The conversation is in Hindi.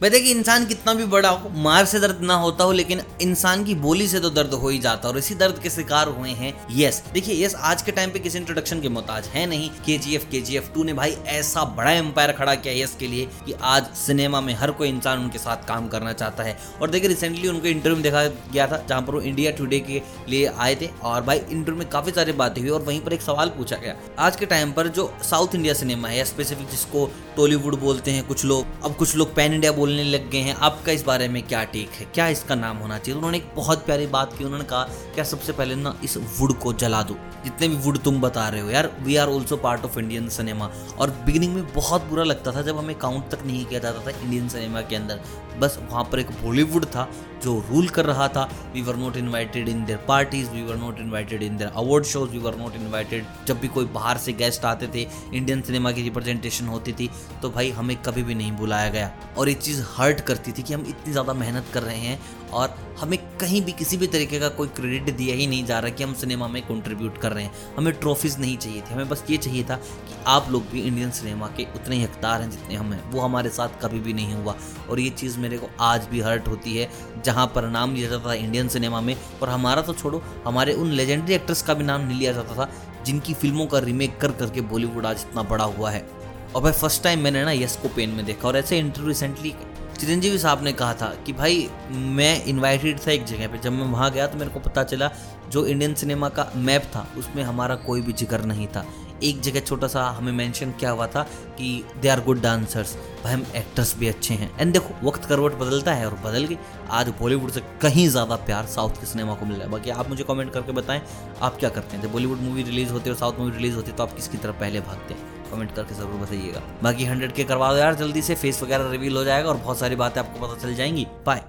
भाई देखिए इंसान कितना भी बड़ा हो, मार से दर्द ना होता हो, लेकिन इंसान की बोली से तो दर्द हो ही जाता है, और इसी दर्द के शिकार हुए हैं यस। देखिए, यस, आज के टाइम पे किसी इंट्रोडक्शन के मोहताज है नहीं। के जी एफ़ के जी एफ़ टू ने भाई ऐसा बड़ा एम्पायर खड़ा किया यस के लिए कि आज सिनेमा में हर कोई इंसान उनके साथ काम करना चाहता है। और देखिए रिसेंटली उनको इंटरव्यू देखा गया था, जहाँ पर वो इंडिया टूडे के लिए आए थे, और भाई इंटरव्यू में काफ़ी सारी बातें हुई, और वहीं पर एक सवाल पूछा गया। आज के टाइम पर जो साउथ इंडिया सिनेमा है स्पेसिफिक जिसको टॉलीवुड बोलते हैं, कुछ लोग, अब कुछ लोग पैन इंडिया बोलने लग गए हैं, आपका इस बारे में क्या टेक है? क्या इसका नाम होना चाहिए? उन्होंने एक बहुत प्यारी बात की, उन्होंने कहा, क्या सबसे पहले ना इस वुड को जला दो। जितने भी वुड तुम बता रहे हो, यार we are also part of Indian cinema और बिगिनिंग में बहुत बुरा लगता था जब हमें काउंट तक नहीं किया जाता था इंडियन सिनेमा के अंदर। बस वहाँ पर एक बॉलीवुड था, जो रूल कर रहा था we were not invited in their parties we were not invited in their award shows we were not invited जब भी कोई बाहर से गेस्ट आते थे इंडियन सिनेमा की रिप्रेजेंटेशन होती थी तो भाई हमें कभी भी नहीं बुलाया गया। और ये चीज़ हर्ट करती थी कि हम इतनी ज़्यादा मेहनत कर रहे हैं और हमें कहीं भी किसी भी तरीके का कोई क्रेडिट दिया ही नहीं जा रहा कि हम सिनेमा में कंट्रीब्यूट कर रहे हैं। हमें ट्रॉफीज़ नहीं चाहिए थी। हमें बस ये चाहिए था कि आप लोग भी इंडियन सिनेमा के उतने ही हकदार हैं जितने हम हैं। वो हमारे साथ कभी भी नहीं हुआ और ये चीज़ मेरे को आज भी हर्ट होती है, जहाँ पर नाम लिया जाता था इंडियन सिनेमा में। और हमारा तो छोड़ो, हमारे उन लेजेंडरी एक्ट्रेस का भी नाम नहीं लिया जाता था, जिनकी फ़िल्मों का रीमेक कर करके बॉलीवुड आज इतना बड़ा हुआ है। और भाई फ़र्स्ट टाइम मैंने ना यस को पेन में देखा। और ऐसे इंटरव्यू रिसेंटली चिरंजीवी साहब ने कहा था कि भाई, मैं इनवाइटेड था एक जगह पे। जब मैं वहाँ गया तो मेरे को पता चला, जो इंडियन सिनेमा का मैप था, उसमें हमारा कोई भी ज़िक्र नहीं था। एक जगह छोटा सा हमें मेंशन किया हुआ था कि दे आर गुड डांसर्स भाई, हम एक्टर्स भी अच्छे हैं। एंड देखो, वक्त करवट बदलता है और बदल गई। आज बॉलीवुड से कहीं ज़्यादा प्यार साउथ के सिनेमा को मिल रहा है। बाकी आप मुझे कमेंट करके बताएँ, आप क्या करते हैं? जब बॉलीवुड मूवी रिलीज़ होती है और साउथ मूवी रिलीज़ होती है तो आप किसकी तरफ़ पहले भागते हैं? कमेंट करके ज़रूर बताइएगा। बाकी हंड्रेड के करवा दो यार, जल्दी से फेस वगैरह रिवील हो जाएगा और बहुत सारी बातें आपको पता चल जाएँगी। बाय